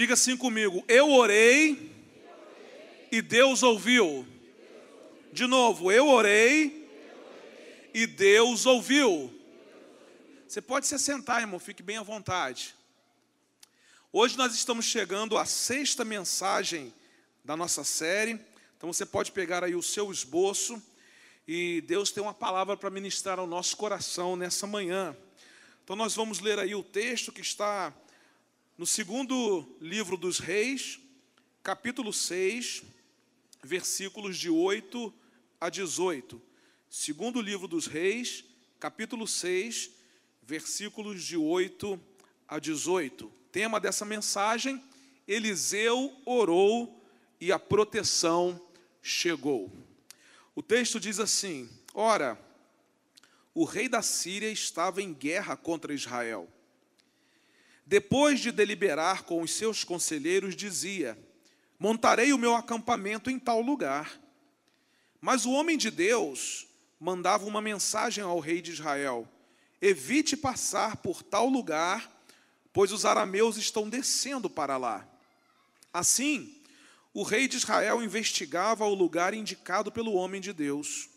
Diga assim comigo: eu orei e Deus ouviu. De novo, eu orei e Deus ouviu. Você pode se sentar, irmão, fique bem à vontade. Hoje nós estamos chegando à sexta mensagem da nossa série. Então você pode pegar aí o seu esboço e Deus tem uma palavra para ministrar ao nosso coração nessa manhã. Então nós vamos ler aí o texto que está no segundo livro dos Reis, capítulo 6, versículos de 8 a 18. Segundo livro dos Reis, capítulo 6, versículos de 8 a 18. Tema dessa mensagem: Eliseu orou e a proteção chegou. O texto diz assim: Ora, o rei da Síria estava em guerra contra Israel. Depois de deliberar com os seus conselheiros, dizia: Montarei o meu acampamento em tal lugar. Mas o homem de Deus mandava uma mensagem ao rei de Israel: Evite passar por tal lugar, pois os arameus estão descendo para lá. Assim, o rei de Israel investigava o lugar indicado pelo homem de Deus.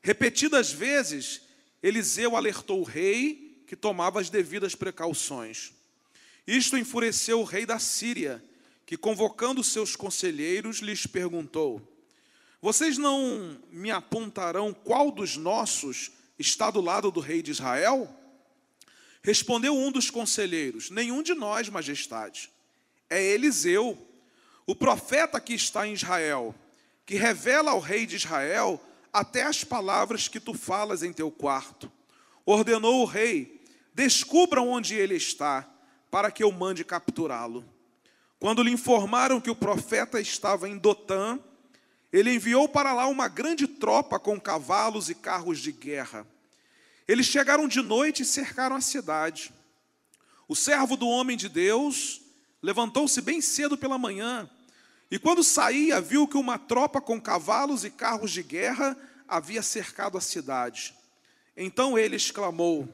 Repetidas vezes, Eliseu alertou o rei que tomava as devidas precauções. Isto enfureceu o rei da Síria, que, convocando seus conselheiros, lhes perguntou: Vocês não me apontarão qual dos nossos está do lado do rei de Israel? Respondeu um dos conselheiros: Nenhum de nós, majestade. É Eliseu, o profeta que está em Israel, que revela ao rei de Israel até as palavras que tu falas em teu quarto. Ordenou o rei: Descubram onde ele está para que eu mande capturá-lo. Quando lhe informaram que o profeta estava em Dotã, ele enviou para lá uma grande tropa com cavalos e carros de guerra. Eles chegaram de noite e cercaram a cidade. O servo do homem de Deus levantou-se bem cedo pela manhã e, quando saía, viu que uma tropa com cavalos e carros de guerra havia cercado a cidade. Então ele exclamou: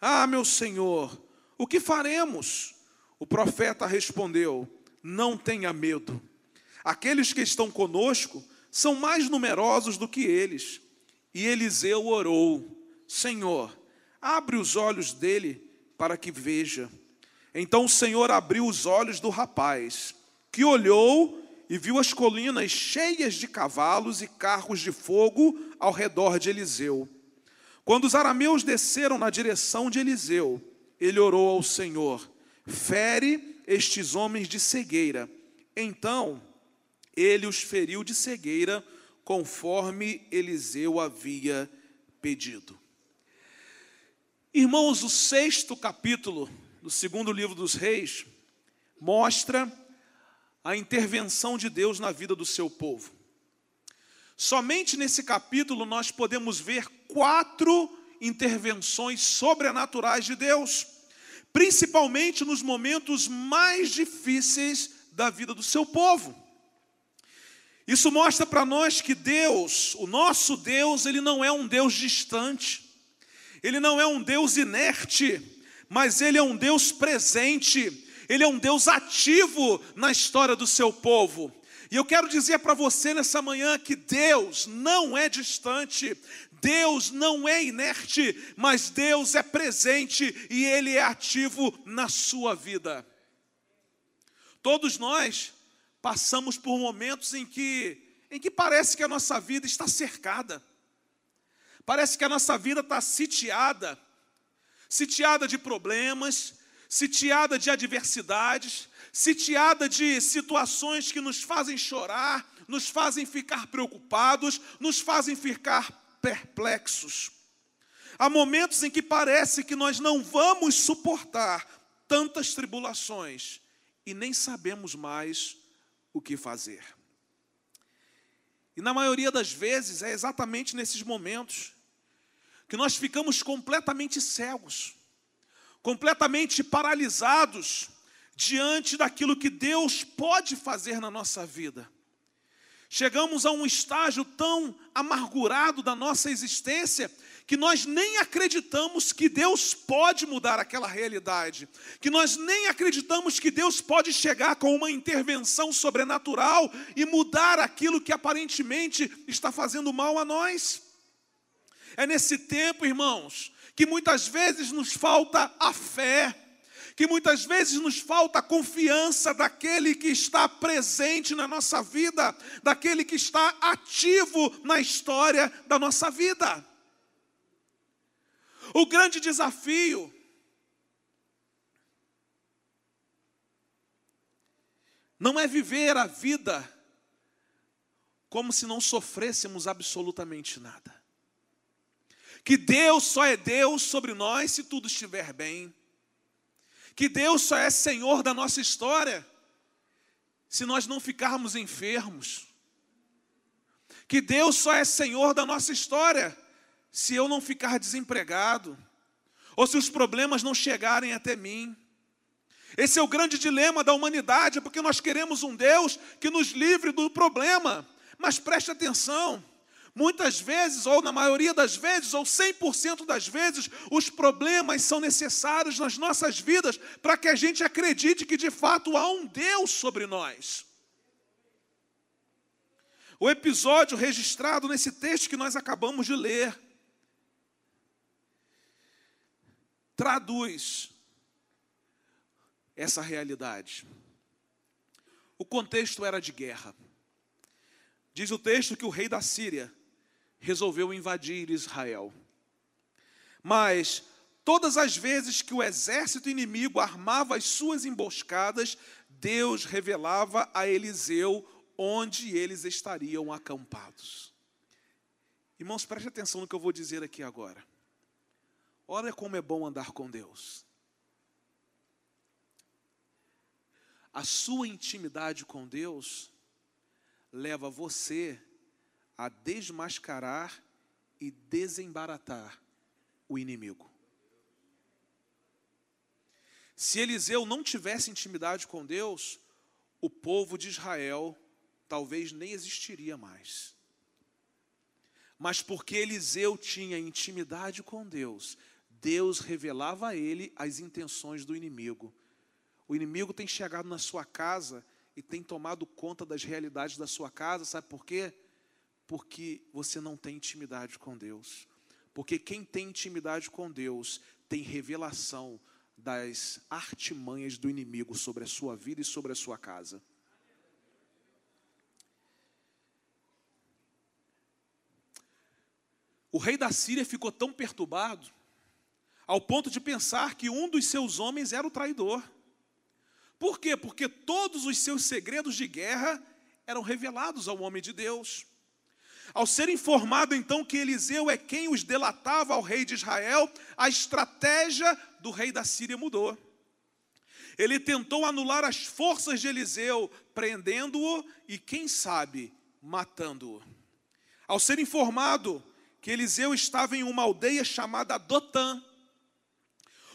Ah, meu senhor, o que faremos? O profeta respondeu: Não tenha medo. Aqueles que estão conosco são mais numerosos do que eles. E Eliseu orou: Senhor, abre os olhos dele para que veja. Então o Senhor abriu os olhos do rapaz, que olhou e viu as colinas cheias de cavalos e carros de fogo ao redor de Eliseu. Quando os arameus desceram na direção de Eliseu, ele orou ao Senhor: fere estes homens de cegueira. Então ele os feriu de cegueira, conforme Eliseu havia pedido. Irmãos, o sexto capítulo do segundo livro dos Reis mostra a intervenção de Deus na vida do seu povo. Somente nesse capítulo nós podemos ver quatro intervenções sobrenaturais de Deus, principalmente nos momentos mais difíceis da vida do seu povo. Isso mostra para nós que Deus, o nosso Deus, ele não é um Deus distante, ele não é um Deus inerte, mas ele é um Deus presente, ele é um Deus ativo na história do seu povo. E eu quero dizer para você nessa manhã que Deus não é distante, Deus não é inerte, mas Deus é presente e Ele é ativo na sua vida. Todos nós passamos por momentos em que, em que parece que a nossa vida está cercada, parece que a nossa vida está sitiada, sitiada de problemas, sitiada de adversidades, sitiada de situações que nos fazem chorar, nos fazem ficar preocupados, nos fazem ficar perplexos. Há momentos em que parece que nós não vamos suportar tantas tribulações e nem sabemos mais o que fazer. E na maioria das vezes é exatamente nesses momentos que nós ficamos completamente cegos, completamente paralisados diante daquilo que Deus pode fazer na nossa vida. Chegamos a um estágio tão amargurado da nossa existência que nós nem acreditamos que Deus pode mudar aquela realidade, que nós nem acreditamos que Deus pode chegar com uma intervenção sobrenatural e mudar aquilo que aparentemente está fazendo mal a nós. É nesse tempo, irmãos, que muitas vezes nos falta a fé, que muitas vezes nos falta a confiança daquele que está presente na nossa vida, daquele que está ativo na história da nossa vida. O grande desafio não é viver a vida como se não sofrêssemos absolutamente nada. Que Deus só é Deus sobre nós se tudo estiver bem. Que Deus só é Senhor da nossa história se nós não ficarmos enfermos. Que Deus só é Senhor da nossa história se eu não ficar desempregado, ou se os problemas não chegarem até mim. Esse é o grande dilema da humanidade, porque nós queremos um Deus que nos livre do problema. Mas preste atenção, muitas vezes, ou na maioria das vezes, ou 100% das vezes, os problemas são necessários nas nossas vidas para que a gente acredite que de fato há um Deus sobre nós. O episódio registrado nesse texto que nós acabamos de ler traduz essa realidade. O contexto era de guerra. Diz o texto que o rei da Síria resolveu invadir Israel. Mas todas as vezes que o exército inimigo armava as suas emboscadas, Deus revelava a Eliseu onde eles estariam acampados. Irmãos, preste atenção no que eu vou dizer aqui agora. Olha como é bom andar com Deus. A sua intimidade com Deus leva você a desmascarar e desembaratar o inimigo. Se Eliseu não tivesse intimidade com Deus, o povo de Israel talvez nem existiria mais. Mas porque Eliseu tinha intimidade com Deus, Deus revelava a ele as intenções do inimigo. O inimigo tem chegado na sua casa e tem tomado conta das realidades da sua casa, sabe por quê? Porque você não tem intimidade com Deus. Porque quem tem intimidade com Deus tem revelação das artimanhas do inimigo sobre a sua vida e sobre a sua casa. O rei da Síria ficou tão perturbado ao ponto de pensar que um dos seus homens era o traidor. Por quê? Porque todos os seus segredos de guerra eram revelados ao homem de Deus. Ao ser informado então que Eliseu é quem os delatava ao rei de Israel, a estratégia do rei da Síria mudou. Ele tentou anular as forças de Eliseu, prendendo-o e, quem sabe, matando-o. Ao ser informado que Eliseu estava em uma aldeia chamada Dotã,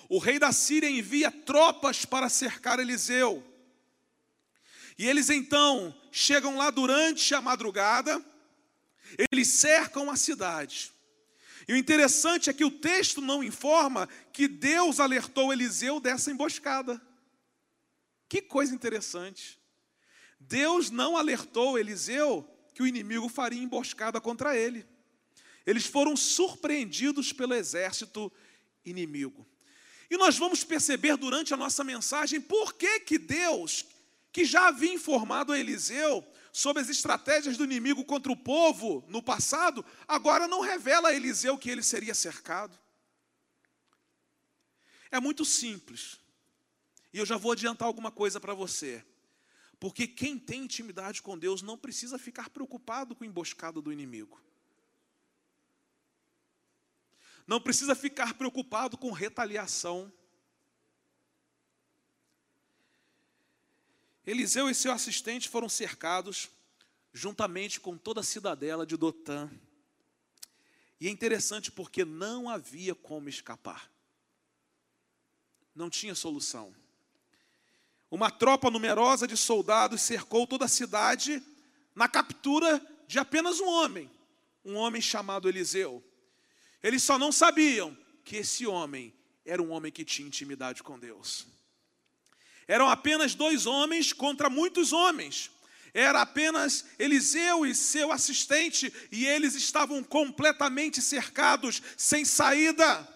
o rei da Síria envia tropas para cercar Eliseu. E eles então chegam lá durante a madrugada, eles cercam a cidade. E o interessante é que o texto não informa que Deus alertou Eliseu dessa emboscada. Que coisa interessante. Deus não alertou Eliseu que o inimigo faria emboscada contra ele. Eles foram surpreendidos pelo exército inimigo. E nós vamos perceber durante a nossa mensagem por que, que Deus, que já havia informado a Eliseu sobre as estratégias do inimigo contra o povo no passado, agora não revela a Eliseu que ele seria cercado. É muito simples. E eu já vou adiantar alguma coisa para você. Porque quem tem intimidade com Deus não precisa ficar preocupado com a emboscada do inimigo. Não precisa ficar preocupado com retaliação. Eliseu e seu assistente foram cercados juntamente com toda a cidadela de Dotã. E é interessante porque não havia como escapar. Não tinha solução. Uma tropa numerosa de soldados cercou toda a cidade na captura de apenas um homem, um homem chamado Eliseu. Eles só não sabiam que esse homem era um homem que tinha intimidade com Deus. Eram apenas dois homens contra muitos homens. Era apenas Eliseu e seu assistente, e eles estavam completamente cercados, sem saída.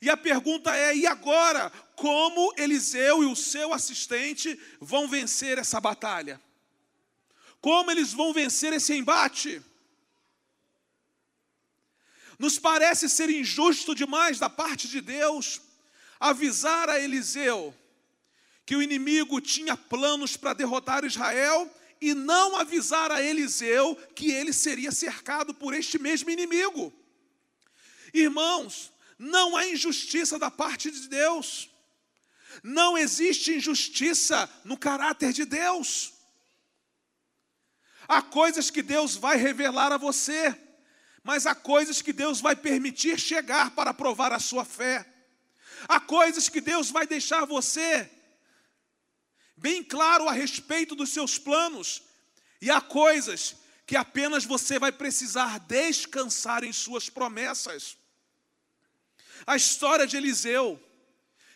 E a pergunta é: e agora? Como Eliseu e o seu assistente vão vencer essa batalha? Como eles vão vencer esse embate? Nos parece ser injusto demais da parte de Deus avisar a Eliseu que o inimigo tinha planos para derrotar Israel e não avisar a Eliseu que ele seria cercado por este mesmo inimigo. Irmãos, não há injustiça da parte de Deus. Não existe injustiça no caráter de Deus. Há coisas que Deus vai revelar a você, mas há coisas que Deus vai permitir chegar para provar a sua fé. Há coisas que Deus vai deixar você bem claro a respeito dos seus planos, e há coisas que apenas você vai precisar descansar em suas promessas. A história de Eliseu,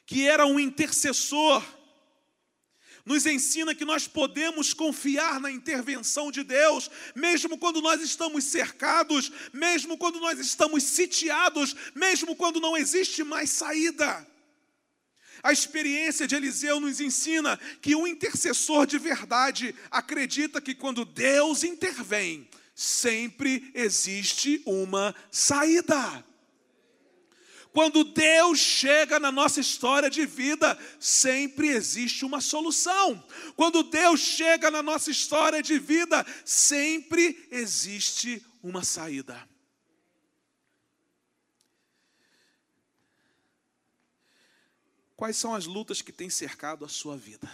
que era um intercessor, nos ensina que nós podemos confiar na intervenção de Deus, mesmo quando nós estamos cercados, mesmo quando nós estamos sitiados, mesmo quando não existe mais saída. A experiência de Eliseu nos ensina que um intercessor de verdade acredita que quando Deus intervém, sempre existe uma saída. Quando Deus chega na nossa história de vida, sempre existe uma solução. Quando Deus chega na nossa história de vida, sempre existe uma saída. Quais são as lutas que têm cercado a sua vida?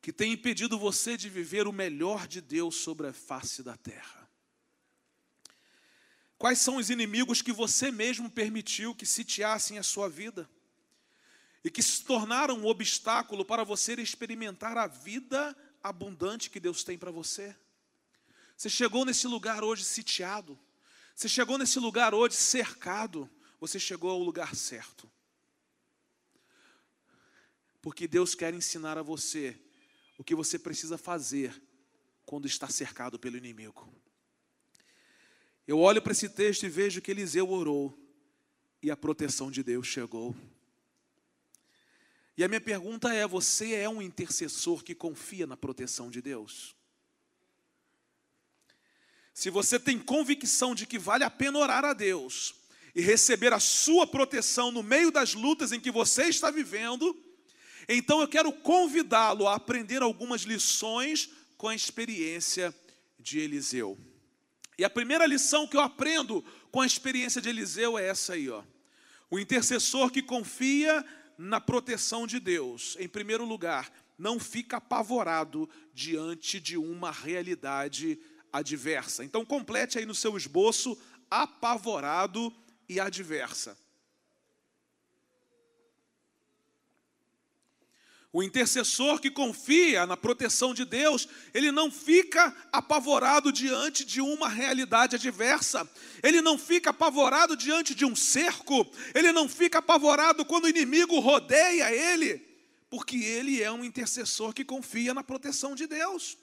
Que têm impedido você de viver o melhor de Deus sobre a face da terra? Quais são os inimigos que você mesmo permitiu que sitiassem a sua vida? E que se tornaram um obstáculo para você experimentar a vida abundante que Deus tem para você? Você chegou nesse lugar hoje sitiado. Você chegou nesse lugar hoje cercado. Você chegou ao lugar certo. Porque Deus quer ensinar a você o que você precisa fazer quando está cercado pelo inimigo. Eu olho para esse texto e vejo que Eliseu orou e a proteção de Deus chegou. E a minha pergunta é: você é um intercessor que confia na proteção de Deus? Se você tem convicção de que vale a pena orar a Deus e receber a sua proteção no meio das lutas em que você está vivendo, então eu quero convidá-lo a aprender algumas lições com a experiência de Eliseu. E a primeira lição que eu aprendo com a experiência de Eliseu é essa aí, ó. O intercessor que confia na proteção de Deus, em primeiro lugar, não fica apavorado diante de uma realidade adversa. Então complete aí no seu esboço apavorado e adversa. O intercessor que confia na proteção de Deus, ele não fica apavorado diante de uma realidade adversa, ele não fica apavorado diante de um cerco, ele não fica apavorado quando o inimigo rodeia ele, porque ele é um intercessor que confia na proteção de Deus.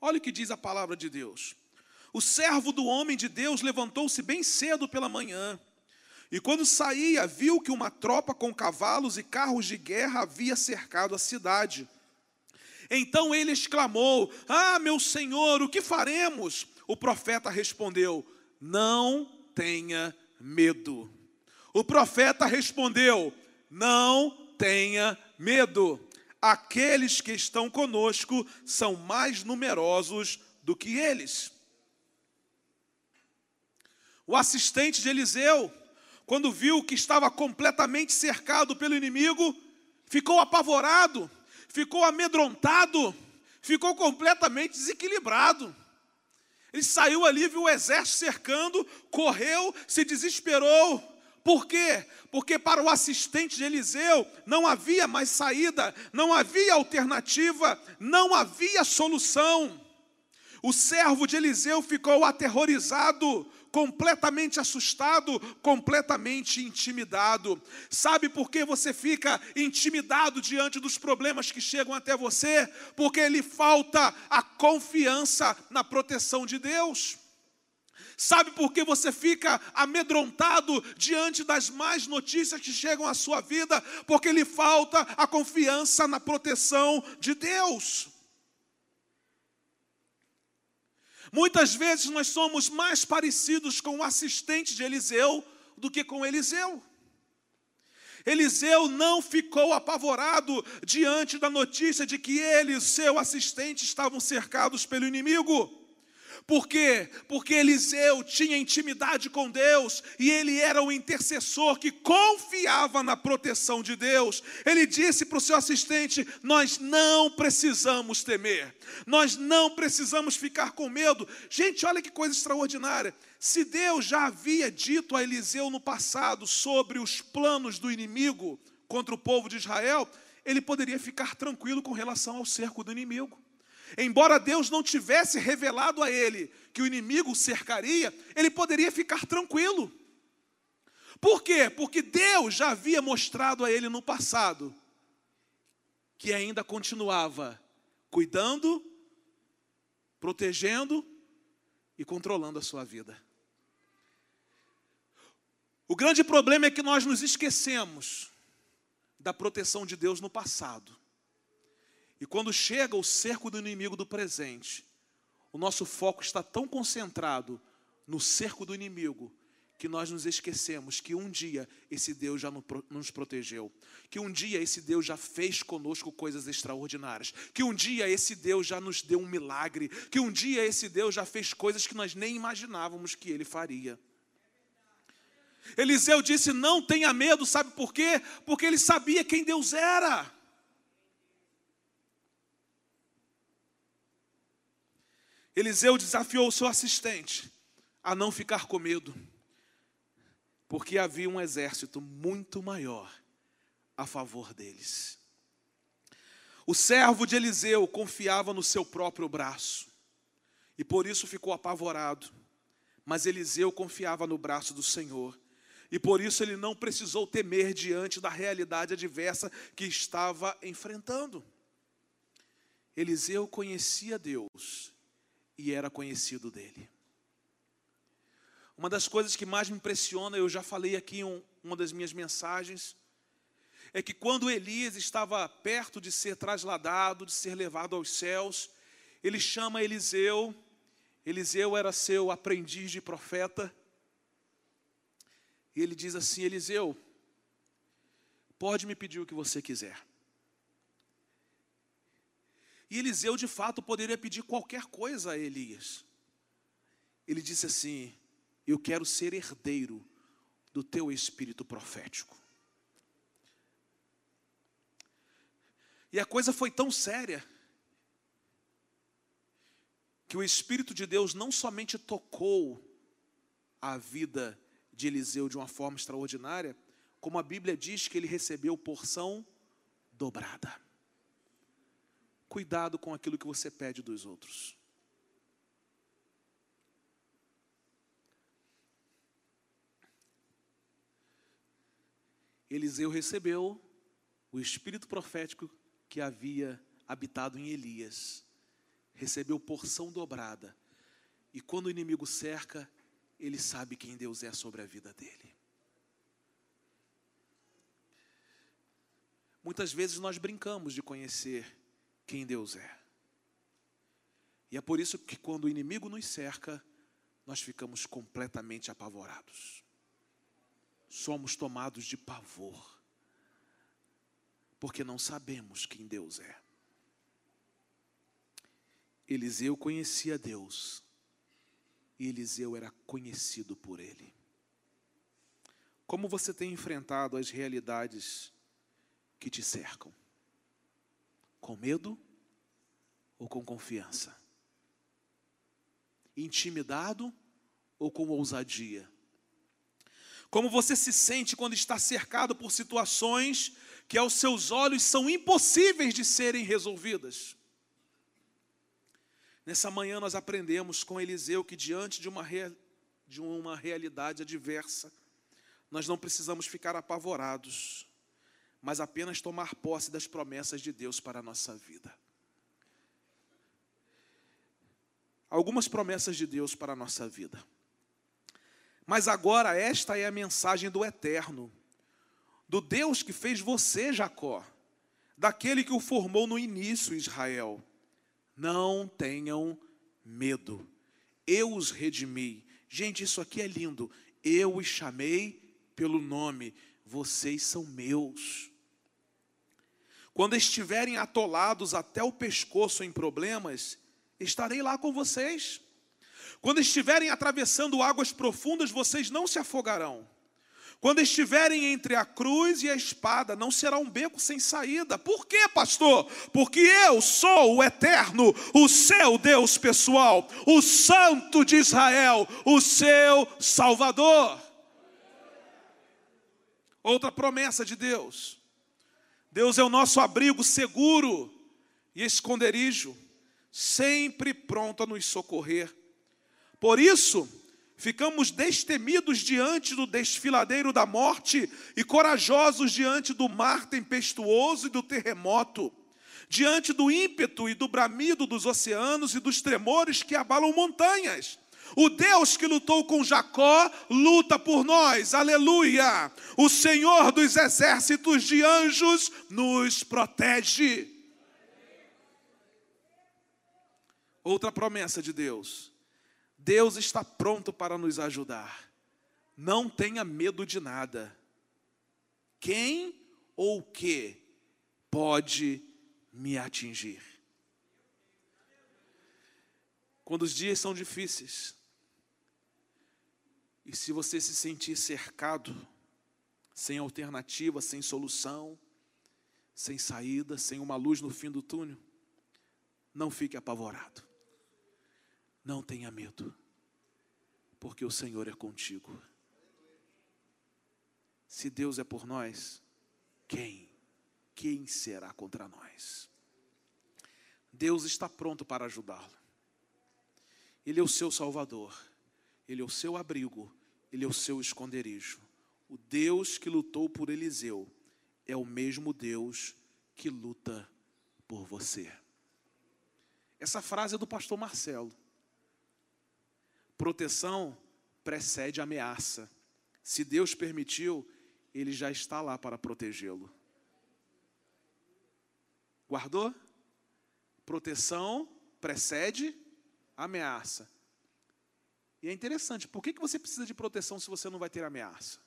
Olha o que diz a palavra de Deus. O servo do homem de Deus levantou-se bem cedo pela manhã e quando saía, viu que uma tropa com cavalos e carros de guerra havia cercado a cidade. Então ele exclamou: Ah, meu senhor, o que faremos? O profeta respondeu: Não tenha medo. O profeta respondeu: Não tenha medo. Aqueles que estão conosco são mais numerosos do que eles. O assistente de Eliseu quando viu que estava completamente cercado pelo inimigo, ficou apavorado, ficou amedrontado, ficou completamente desequilibrado. Ele saiu ali, viu o exército cercando, correu, se desesperou, Por quê? Porque para o assistente de Eliseu não havia mais saída, não havia alternativa, não havia solução. O servo de Eliseu ficou aterrorizado, completamente assustado, completamente intimidado. Sabe por que você fica intimidado diante dos problemas que chegam até você? Porque lhe falta a confiança na proteção de Deus. Sabe por que você fica amedrontado diante das más notícias que chegam à sua vida? Porque lhe falta a confiança na proteção de Deus. Muitas vezes nós somos mais parecidos com o assistente de Eliseu do que com Eliseu. Eliseu não ficou apavorado diante da notícia de que ele e seu assistente estavam cercados pelo inimigo. Por quê? Porque Eliseu tinha intimidade com Deus e ele era o intercessor que confiava na proteção de Deus. Ele disse para o seu assistente: Nós não precisamos temer, nós não precisamos ficar com medo. Gente, olha que coisa extraordinária. Se Deus já havia dito a Eliseu no passado sobre os planos do inimigo contra o povo de Israel, ele poderia ficar tranquilo com relação ao cerco do inimigo. Embora Deus não tivesse revelado a ele que o inimigo o cercaria, ele poderia ficar tranquilo. Por quê? Porque Deus já havia mostrado a ele no passado que ainda continuava cuidando, protegendo e controlando a sua vida. O grande problema é que nós nos esquecemos da proteção de Deus no passado. E quando chega o cerco do inimigo do presente, o nosso foco está tão concentrado no cerco do inimigo que nós nos esquecemos que um dia esse Deus já nos protegeu, que um dia esse Deus já fez conosco coisas extraordinárias, que um dia esse Deus já nos deu um milagre, que um dia esse Deus já fez coisas que nós nem imaginávamos que ele faria. Eliseu disse: Não tenha medo, sabe por quê? Porque ele sabia quem Deus era. Eliseu desafiou o seu assistente a não ficar com medo, porque havia um exército muito maior a favor deles. O servo de Eliseu confiava no seu próprio braço e por isso ficou apavorado. Mas Eliseu confiava no braço do Senhor e por isso ele não precisou temer diante da realidade adversa que estava enfrentando. Eliseu conhecia Deus e era conhecido dele. Uma das coisas que mais me impressiona, eu já falei aqui em uma das minhas mensagens, é que quando Elias estava perto de ser trasladado, de ser levado aos céus, ele chama Eliseu, Eliseu era seu aprendiz de profeta, e ele diz assim: Eliseu, pode me pedir o que você quiser. E Eliseu, de fato, poderia pedir qualquer coisa a Elias. Ele disse assim: Eu quero ser herdeiro do teu espírito profético. E a coisa foi tão séria que o Espírito de Deus não somente tocou a vida de Eliseu de uma forma extraordinária, como a Bíblia diz que ele recebeu porção dobrada. Cuidado com aquilo que você pede dos outros. Eliseu recebeu o espírito profético que havia habitado em Elias. Recebeu porção dobrada. E quando o inimigo cerca, ele sabe quem Deus é sobre a vida dele. Muitas vezes nós brincamos de conhecer quem Deus é. E é por isso que quando o inimigo nos cerca, nós ficamos completamente apavorados. Somos tomados de pavor, porque não sabemos quem Deus é. Eliseu conhecia Deus, e Eliseu era conhecido por ele. Como você tem enfrentado as realidades que te cercam? Com medo ou com confiança? Intimidado ou com ousadia? Como você se sente quando está cercado por situações que aos seus olhos são impossíveis de serem resolvidas? Nessa manhã nós aprendemos com Eliseu que diante de uma, de uma realidade adversa, nós não precisamos ficar apavorados, mas apenas tomar posse das promessas de Deus para a nossa vida. Algumas promessas de Deus para a nossa vida. Mas agora esta é a mensagem do eterno, do Deus que fez você, Jacó, daquele que o formou no início, Israel. Não tenham medo, eu os redimi. Gente, isso aqui é lindo. Eu os chamei pelo nome, vocês são meus. Quando estiverem atolados até o pescoço em problemas, estarei lá com vocês. Quando estiverem atravessando águas profundas, vocês não se afogarão. Quando estiverem entre a cruz e a espada, não será um beco sem saída. Por quê, pastor? Porque eu sou o eterno, o seu Deus pessoal, o Santo de Israel, o seu Salvador. Outra promessa de Deus. Deus é o nosso abrigo seguro e esconderijo, sempre pronto a nos socorrer por isso, ficamos destemidos diante do desfiladeiro da morte e corajosos diante do mar tempestuoso e do terremoto, diante do ímpeto e do bramido dos oceanos e dos tremores que abalam montanhas. O Deus que lutou com Jacó luta por nós, aleluia. O Senhor dos exércitos de anjos nos protege. Outra promessa de Deus Deus está pronto para nos ajudar. Não tenha medo de nada. Quem ou o que pode me atingir? Quando os dias são difíceis, e se você se sentir cercado, sem alternativa, sem solução, sem saída, sem uma luz no fim do túnel, não fique apavorado. Não tenha medo, porque o Senhor é contigo. Se Deus é por nós, quem? Quem será contra nós? Deus está pronto para ajudá-lo. Ele é o seu Salvador, Ele é o seu abrigo, Ele é o seu esconderijo. O Deus que lutou por Eliseu é o mesmo Deus que luta por você. Essa frase é do pastor Marcelo. Proteção precede ameaça. Se Deus permitiu, Ele já está lá para protegê-lo. Guardou? Proteção precede ameaça. E é interessante, por que, que você precisa de proteção se você não vai ter ameaça?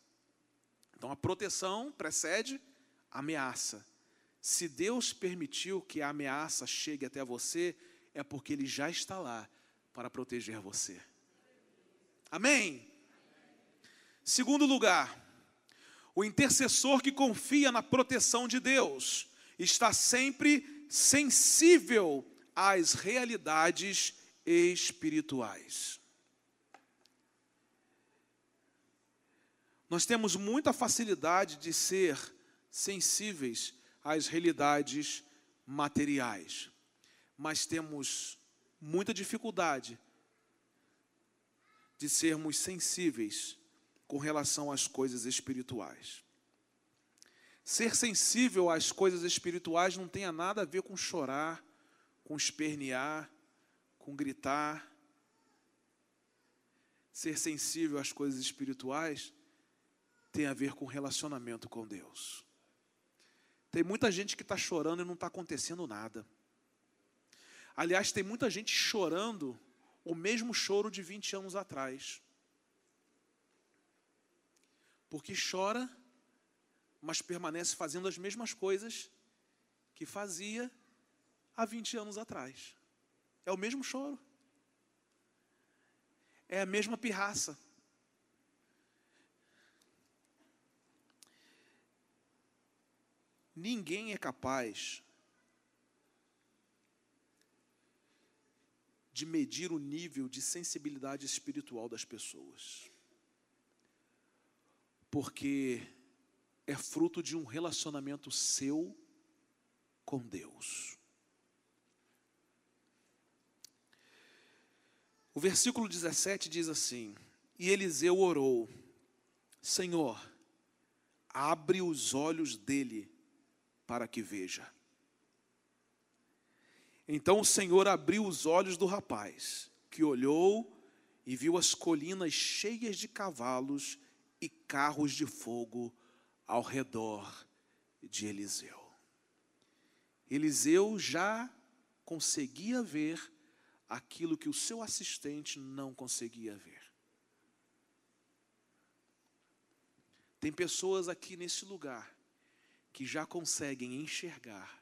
Então a proteção precede ameaça. Se Deus permitiu que a ameaça chegue até você, é porque Ele já está lá para proteger você. Amém? Segundo lugar, o intercessor que confia na proteção de Deus está sempre sensível às realidades espirituais. Nós temos muita facilidade de ser sensíveis às realidades materiais, mas temos muita dificuldade de sermos sensíveis com relação às coisas espirituais. Ser sensível às coisas espirituais não tem nada a ver com chorar, com espernear, com gritar. Ser sensível às coisas espirituais tem a ver com relacionamento com Deus. Tem muita gente que está chorando e não está acontecendo nada. Aliás, tem muita gente chorando o mesmo choro de 20 anos atrás. Porque chora, mas permanece fazendo as mesmas coisas que fazia há 20 anos atrás. É o mesmo choro. É a mesma pirraça. Ninguém é capaz de medir o nível de sensibilidade espiritual das pessoas. porque é fruto de um relacionamento seu com Deus. O versículo 17 diz assim: E Eliseu orou, Senhor, abre os olhos dele para que veja. Então o Senhor abriu os olhos do rapaz, que olhou e viu as colinas cheias de cavalos e carros de fogo ao redor de Eliseu. Eliseu já conseguia ver aquilo que o seu assistente não conseguia ver. Tem pessoas aqui nesse lugar que já conseguem enxergar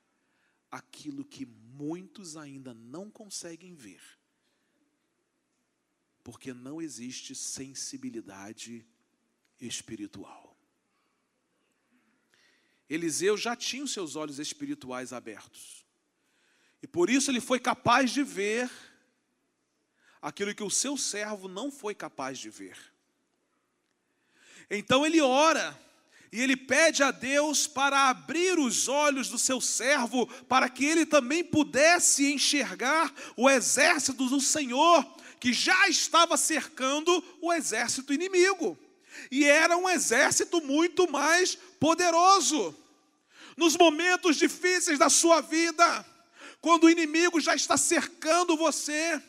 aquilo que muitos ainda não conseguem ver, porque não existe sensibilidade espiritual. Eliseu já tinha os seus olhos espirituais abertos, e por isso ele foi capaz de ver aquilo que o seu servo não foi capaz de ver. Então ele ora, e ele pede a Deus para abrir os olhos do seu servo, para que ele também pudesse enxergar o exército do Senhor, que já estava cercando o exército inimigo. E era um exército muito mais poderoso. Nos momentos difíceis da sua vida, quando o inimigo já está cercando você,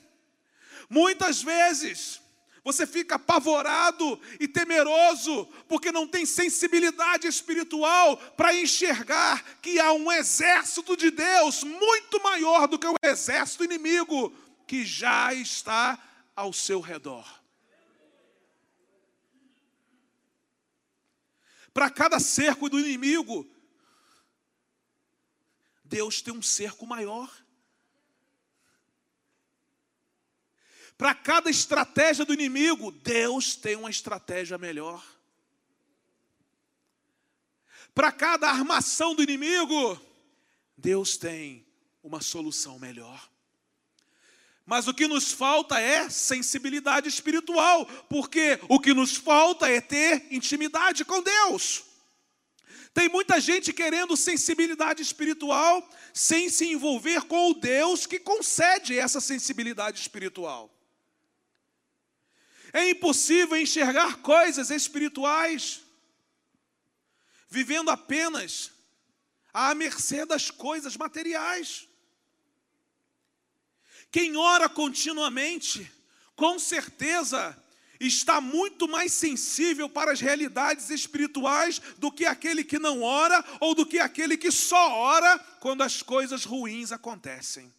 muitas vezes você fica apavorado e temeroso, porque não tem sensibilidade espiritual para enxergar que há um exército de Deus muito maior do que o exército inimigo que já está ao seu redor. Para cada cerco do inimigo, Deus tem um cerco maior. Para cada estratégia do inimigo, Deus tem uma estratégia melhor. Para cada armação do inimigo, Deus tem uma solução melhor. Mas o que nos falta é sensibilidade espiritual, porque o que nos falta é ter intimidade com Deus. Tem muita gente querendo sensibilidade espiritual sem se envolver com o Deus que concede essa sensibilidade espiritual. É impossível enxergar coisas espirituais vivendo apenas à mercê das coisas materiais. Quem ora continuamente, com certeza, está muito mais sensível para as realidades espirituais do que aquele que não ora ou do que aquele que só ora quando as coisas ruins acontecem.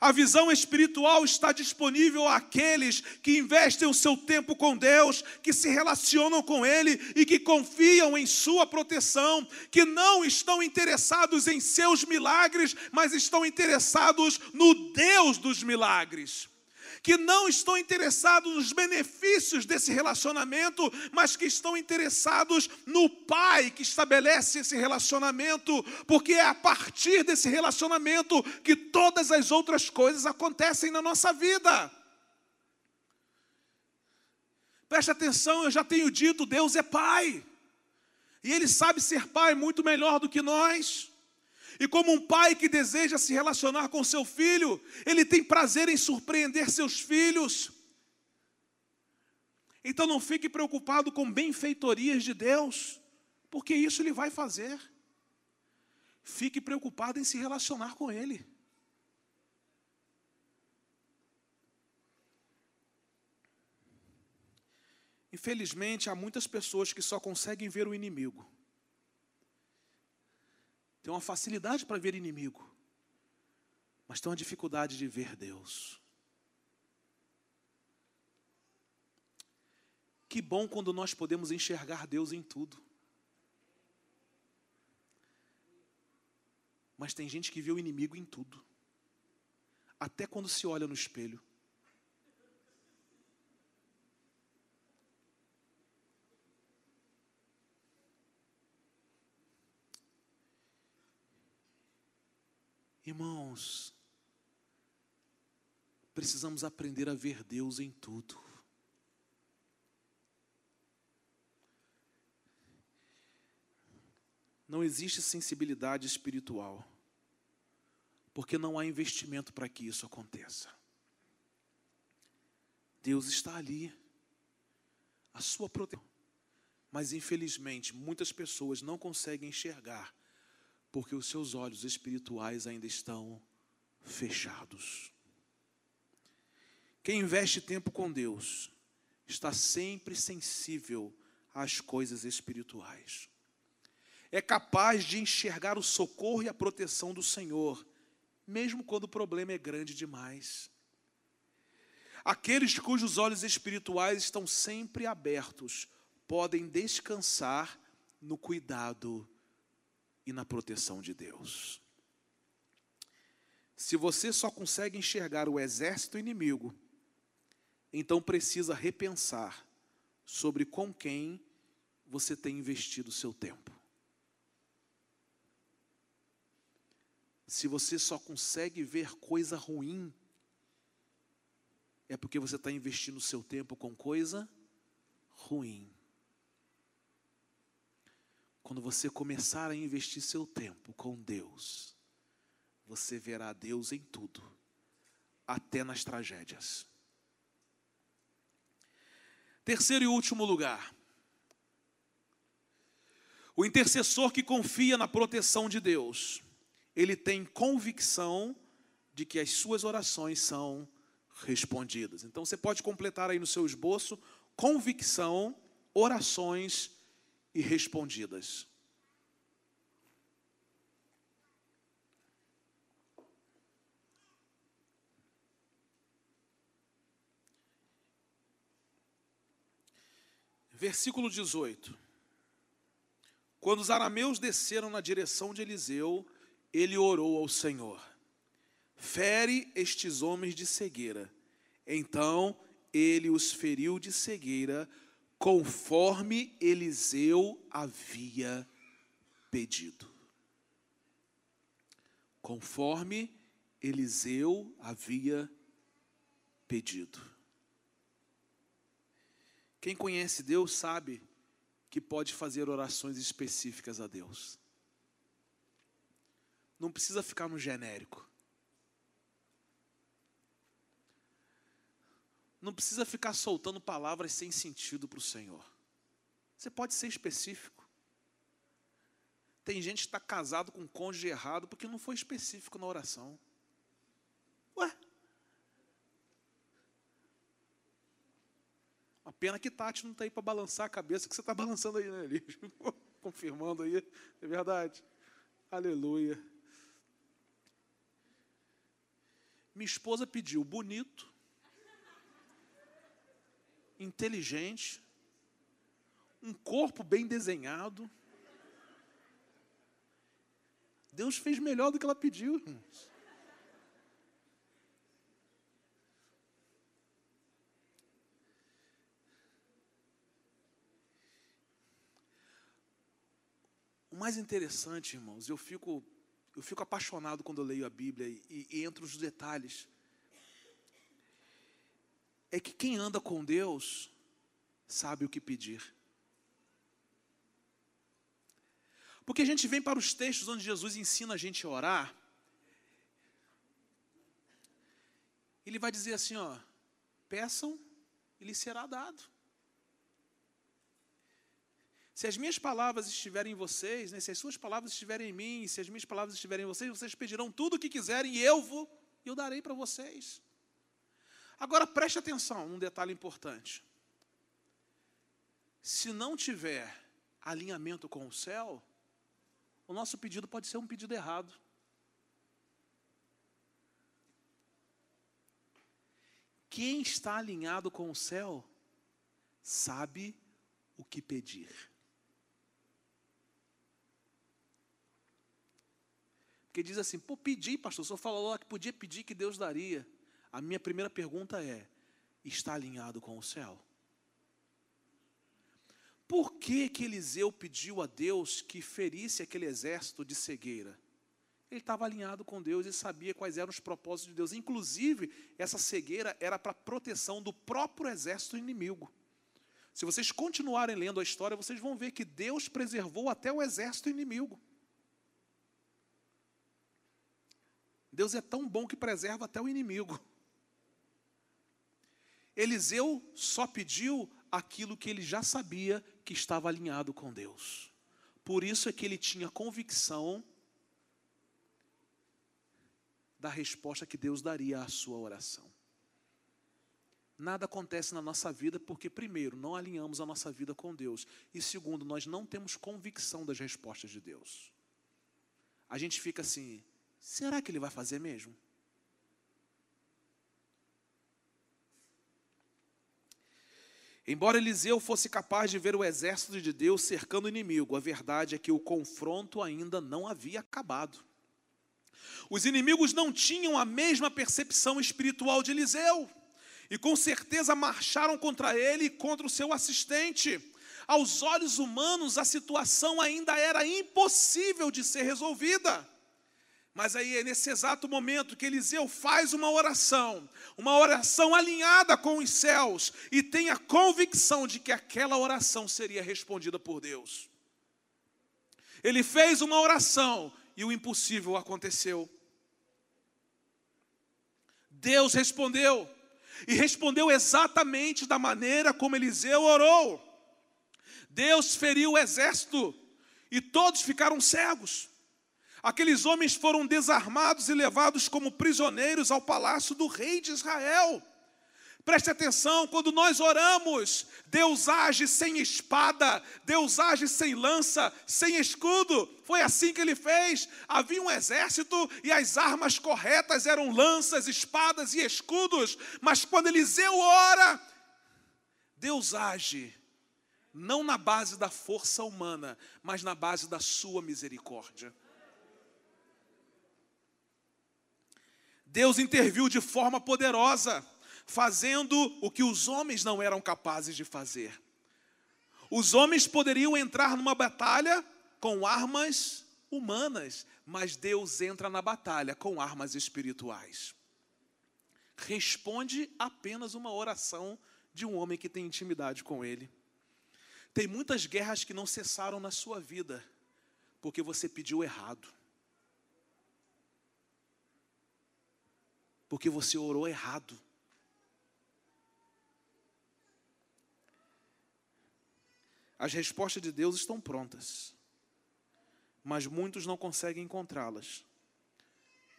A visão espiritual está disponível àqueles que investem o seu tempo com Deus, que se relacionam com Ele e que confiam em Sua proteção, que não estão interessados em seus milagres, mas estão interessados no Deus dos milagres que não estão interessados nos benefícios desse relacionamento, mas que estão interessados no Pai que estabelece esse relacionamento, porque é a partir desse relacionamento que todas as outras coisas acontecem na nossa vida. Preste atenção, eu já tenho dito: Deus é Pai, e Ele sabe ser Pai muito melhor do que nós. E como um pai que deseja se relacionar com seu filho, ele tem prazer em surpreender seus filhos. Então não fique preocupado com benfeitorias de Deus, porque isso ele vai fazer. Fique preocupado em se relacionar com Ele. Infelizmente, há muitas pessoas que só conseguem ver o inimigo tem uma facilidade para ver inimigo, mas tem uma dificuldade de ver Deus. Que bom quando nós podemos enxergar Deus em tudo. Mas tem gente que vê o inimigo em tudo, até quando se olha no espelho. Irmãos, precisamos aprender a ver Deus em tudo. Não existe sensibilidade espiritual, porque não há investimento para que isso aconteça. Deus está ali, a sua proteção. Mas infelizmente, muitas pessoas não conseguem enxergar porque os seus olhos espirituais ainda estão fechados. Quem investe tempo com Deus está sempre sensível às coisas espirituais. É capaz de enxergar o socorro e a proteção do Senhor, mesmo quando o problema é grande demais. Aqueles cujos olhos espirituais estão sempre abertos podem descansar no cuidado e na proteção de Deus. Se você só consegue enxergar o exército inimigo, então precisa repensar sobre com quem você tem investido o seu tempo. Se você só consegue ver coisa ruim, é porque você está investindo o seu tempo com coisa ruim. Quando você começar a investir seu tempo com Deus, você verá Deus em tudo, até nas tragédias. Terceiro e último lugar. O intercessor que confia na proteção de Deus, ele tem convicção de que as suas orações são respondidas. Então você pode completar aí no seu esboço convicção, orações e respondidas. Versículo 18. Quando os arameus desceram na direção de Eliseu, ele orou ao Senhor: Fere estes homens de cegueira. Então ele os feriu de cegueira, conforme Eliseu havia pedido. Conforme Eliseu havia pedido. Quem conhece Deus sabe que pode fazer orações específicas a Deus. Não precisa ficar no genérico. Não precisa ficar soltando palavras sem sentido para o Senhor. Você pode ser específico. Tem gente que está casado com um cônjuge errado porque não foi específico na oração. Ué, Uma pena que Tati não está aí para balançar a cabeça que você está balançando aí, né, Elias? Confirmando aí, é verdade. Aleluia. Minha esposa pediu bonito, inteligente, um corpo bem desenhado. Deus fez melhor do que ela pediu, irmãos. O mais interessante, irmãos, eu fico, eu fico apaixonado quando eu leio a Bíblia e, e entro nos detalhes. É que quem anda com Deus sabe o que pedir. Porque a gente vem para os textos onde Jesus ensina a gente a orar. Ele vai dizer assim, ó, peçam e lhe será dado. Se as minhas palavras estiverem em vocês, né, se as suas palavras estiverem em mim, se as minhas palavras estiverem em vocês, vocês pedirão tudo o que quiserem e eu vou, eu darei para vocês. Agora preste atenção, um detalhe importante. Se não tiver alinhamento com o céu, o nosso pedido pode ser um pedido errado. Quem está alinhado com o céu sabe o que pedir. Porque diz assim, pô, pedi, pastor, o senhor falou lá que podia pedir que Deus daria. A minha primeira pergunta é: está alinhado com o céu? Por que, que Eliseu pediu a Deus que ferisse aquele exército de cegueira? Ele estava alinhado com Deus e sabia quais eram os propósitos de Deus. Inclusive, essa cegueira era para proteção do próprio exército inimigo. Se vocês continuarem lendo a história, vocês vão ver que Deus preservou até o exército inimigo. Deus é tão bom que preserva até o inimigo. Eliseu só pediu aquilo que ele já sabia que estava alinhado com Deus. Por isso é que ele tinha convicção da resposta que Deus daria à sua oração. Nada acontece na nossa vida porque, primeiro, não alinhamos a nossa vida com Deus, e segundo, nós não temos convicção das respostas de Deus. A gente fica assim: será que Ele vai fazer mesmo? Embora Eliseu fosse capaz de ver o exército de Deus cercando o inimigo, a verdade é que o confronto ainda não havia acabado. Os inimigos não tinham a mesma percepção espiritual de Eliseu, e com certeza marcharam contra ele e contra o seu assistente. Aos olhos humanos, a situação ainda era impossível de ser resolvida. Mas aí é nesse exato momento que Eliseu faz uma oração, uma oração alinhada com os céus, e tem a convicção de que aquela oração seria respondida por Deus. Ele fez uma oração e o impossível aconteceu. Deus respondeu, e respondeu exatamente da maneira como Eliseu orou. Deus feriu o exército e todos ficaram cegos. Aqueles homens foram desarmados e levados como prisioneiros ao palácio do rei de Israel. Preste atenção, quando nós oramos, Deus age sem espada, Deus age sem lança, sem escudo. Foi assim que ele fez. Havia um exército e as armas corretas eram lanças, espadas e escudos. Mas quando Eliseu ora, Deus age, não na base da força humana, mas na base da sua misericórdia. Deus interviu de forma poderosa, fazendo o que os homens não eram capazes de fazer. Os homens poderiam entrar numa batalha com armas humanas, mas Deus entra na batalha com armas espirituais. Responde apenas uma oração de um homem que tem intimidade com Ele. Tem muitas guerras que não cessaram na sua vida, porque você pediu errado. Porque você orou errado. As respostas de Deus estão prontas, mas muitos não conseguem encontrá-las,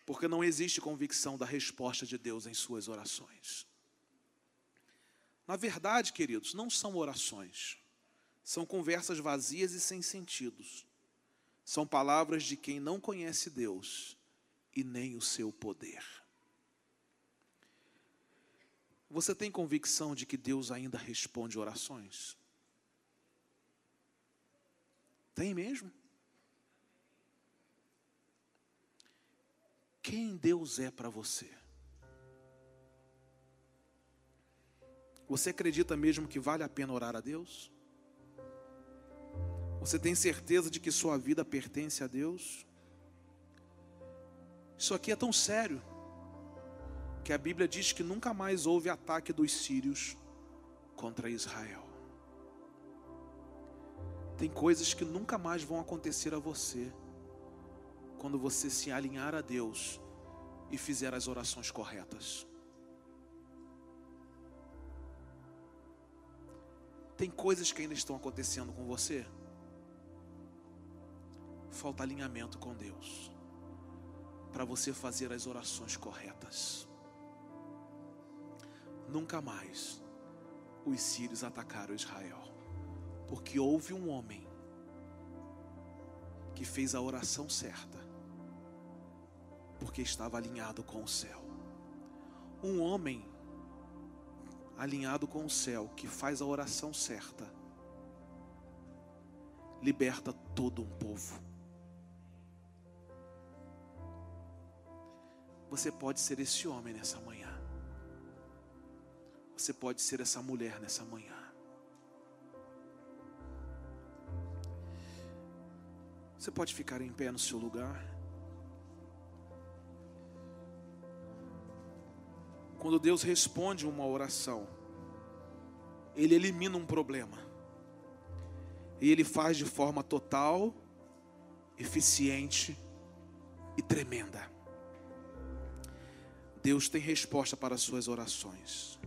porque não existe convicção da resposta de Deus em suas orações. Na verdade, queridos, não são orações, são conversas vazias e sem sentidos. São palavras de quem não conhece Deus e nem o seu poder. Você tem convicção de que Deus ainda responde orações? Tem mesmo? Quem Deus é para você? Você acredita mesmo que vale a pena orar a Deus? Você tem certeza de que sua vida pertence a Deus? Isso aqui é tão sério que a Bíblia diz que nunca mais houve ataque dos sírios contra Israel. Tem coisas que nunca mais vão acontecer a você quando você se alinhar a Deus e fizer as orações corretas. Tem coisas que ainda estão acontecendo com você. Falta alinhamento com Deus para você fazer as orações corretas. Nunca mais os sírios atacaram Israel, porque houve um homem que fez a oração certa, porque estava alinhado com o céu. Um homem alinhado com o céu, que faz a oração certa, liberta todo um povo. Você pode ser esse homem nessa manhã. Você pode ser essa mulher nessa manhã. Você pode ficar em pé no seu lugar. Quando Deus responde uma oração, ele elimina um problema. E ele faz de forma total, eficiente e tremenda. Deus tem resposta para as suas orações.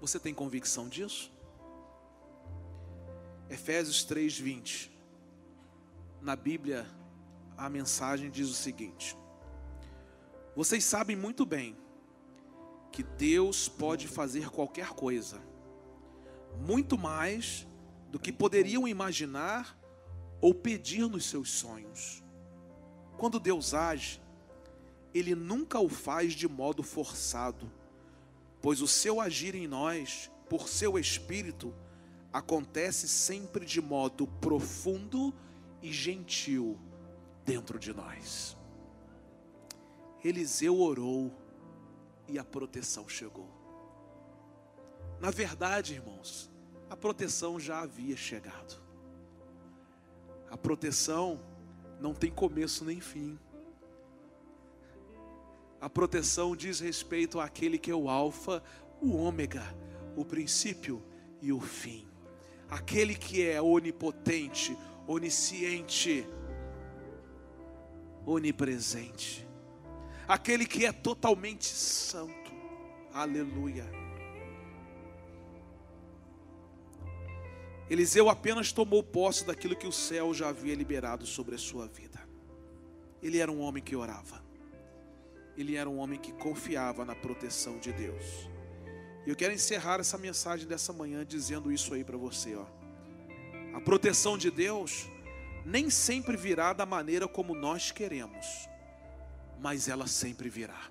Você tem convicção disso? Efésios 3:20. Na Bíblia, a mensagem diz o seguinte: Vocês sabem muito bem que Deus pode fazer qualquer coisa, muito mais do que poderiam imaginar ou pedir nos seus sonhos. Quando Deus age, Ele nunca o faz de modo forçado, pois o seu agir em nós, por seu Espírito, acontece sempre de modo profundo e gentil dentro de nós. Eliseu orou e a proteção chegou. Na verdade, irmãos, a proteção já havia chegado. A proteção não tem começo nem fim. A proteção diz respeito àquele que é o Alfa, o Ômega, o princípio e o fim. Aquele que é onipotente, onisciente, onipresente. Aquele que é totalmente santo. Aleluia. Eliseu apenas tomou posse daquilo que o céu já havia liberado sobre a sua vida. Ele era um homem que orava. Ele era um homem que confiava na proteção de Deus. E eu quero encerrar essa mensagem dessa manhã dizendo isso aí para você, ó. A proteção de Deus nem sempre virá da maneira como nós queremos, mas ela sempre virá.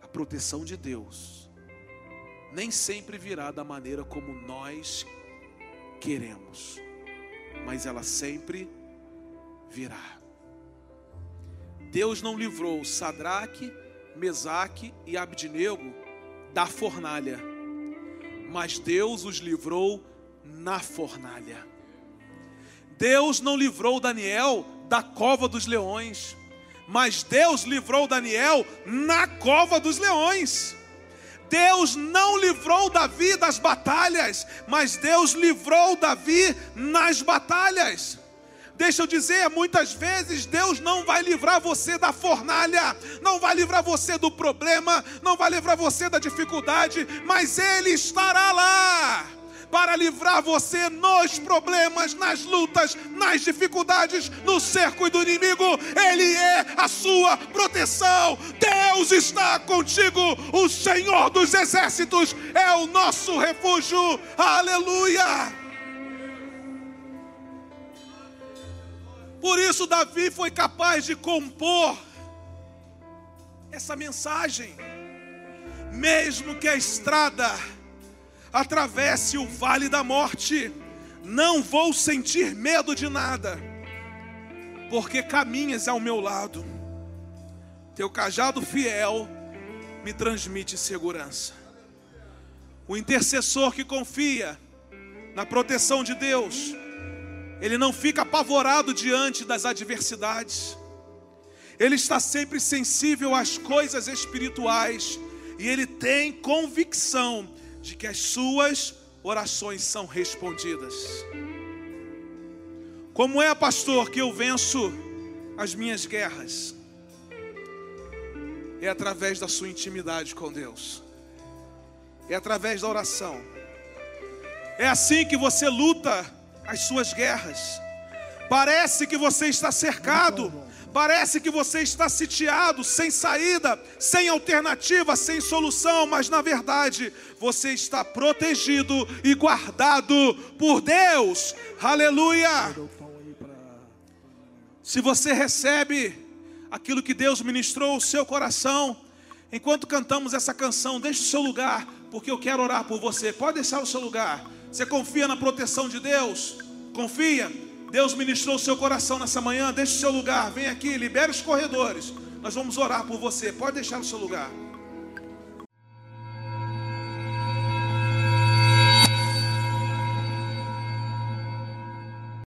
A proteção de Deus nem sempre virá da maneira como nós queremos, mas ela sempre virá. Deus não livrou Sadraque, Mesaque e Abdinego da fornalha mas Deus os livrou na fornalha. Deus não livrou Daniel da cova dos leões, mas Deus livrou Daniel na cova dos leões. Deus não livrou Davi das batalhas, mas Deus livrou Davi nas batalhas. Deixa eu dizer, muitas vezes Deus não vai livrar você da fornalha, não vai livrar você do problema, não vai livrar você da dificuldade, mas Ele estará lá para livrar você nos problemas, nas lutas, nas dificuldades, no cerco e do inimigo. Ele é a sua proteção. Deus está contigo. O Senhor dos exércitos é o nosso refúgio. Aleluia. Por isso, Davi foi capaz de compor essa mensagem. Mesmo que a estrada atravesse o vale da morte, não vou sentir medo de nada, porque caminhas ao meu lado, teu cajado fiel me transmite segurança. O intercessor que confia na proteção de Deus, ele não fica apavorado diante das adversidades, ele está sempre sensível às coisas espirituais e ele tem convicção de que as suas orações são respondidas. Como é, pastor, que eu venço as minhas guerras? É através da sua intimidade com Deus, é através da oração. É assim que você luta as suas guerras. Parece que você está cercado, parece que você está sitiado, sem saída, sem alternativa, sem solução, mas na verdade você está protegido e guardado por Deus. Aleluia! Se você recebe aquilo que Deus ministrou ao seu coração, enquanto cantamos essa canção, deixe o seu lugar, porque eu quero orar por você. Pode deixar o seu lugar. Você confia na proteção de Deus? Confia. Deus ministrou o seu coração nessa manhã. Deixe o seu lugar. Vem aqui, libere os corredores. Nós vamos orar por você. Pode deixar o seu lugar.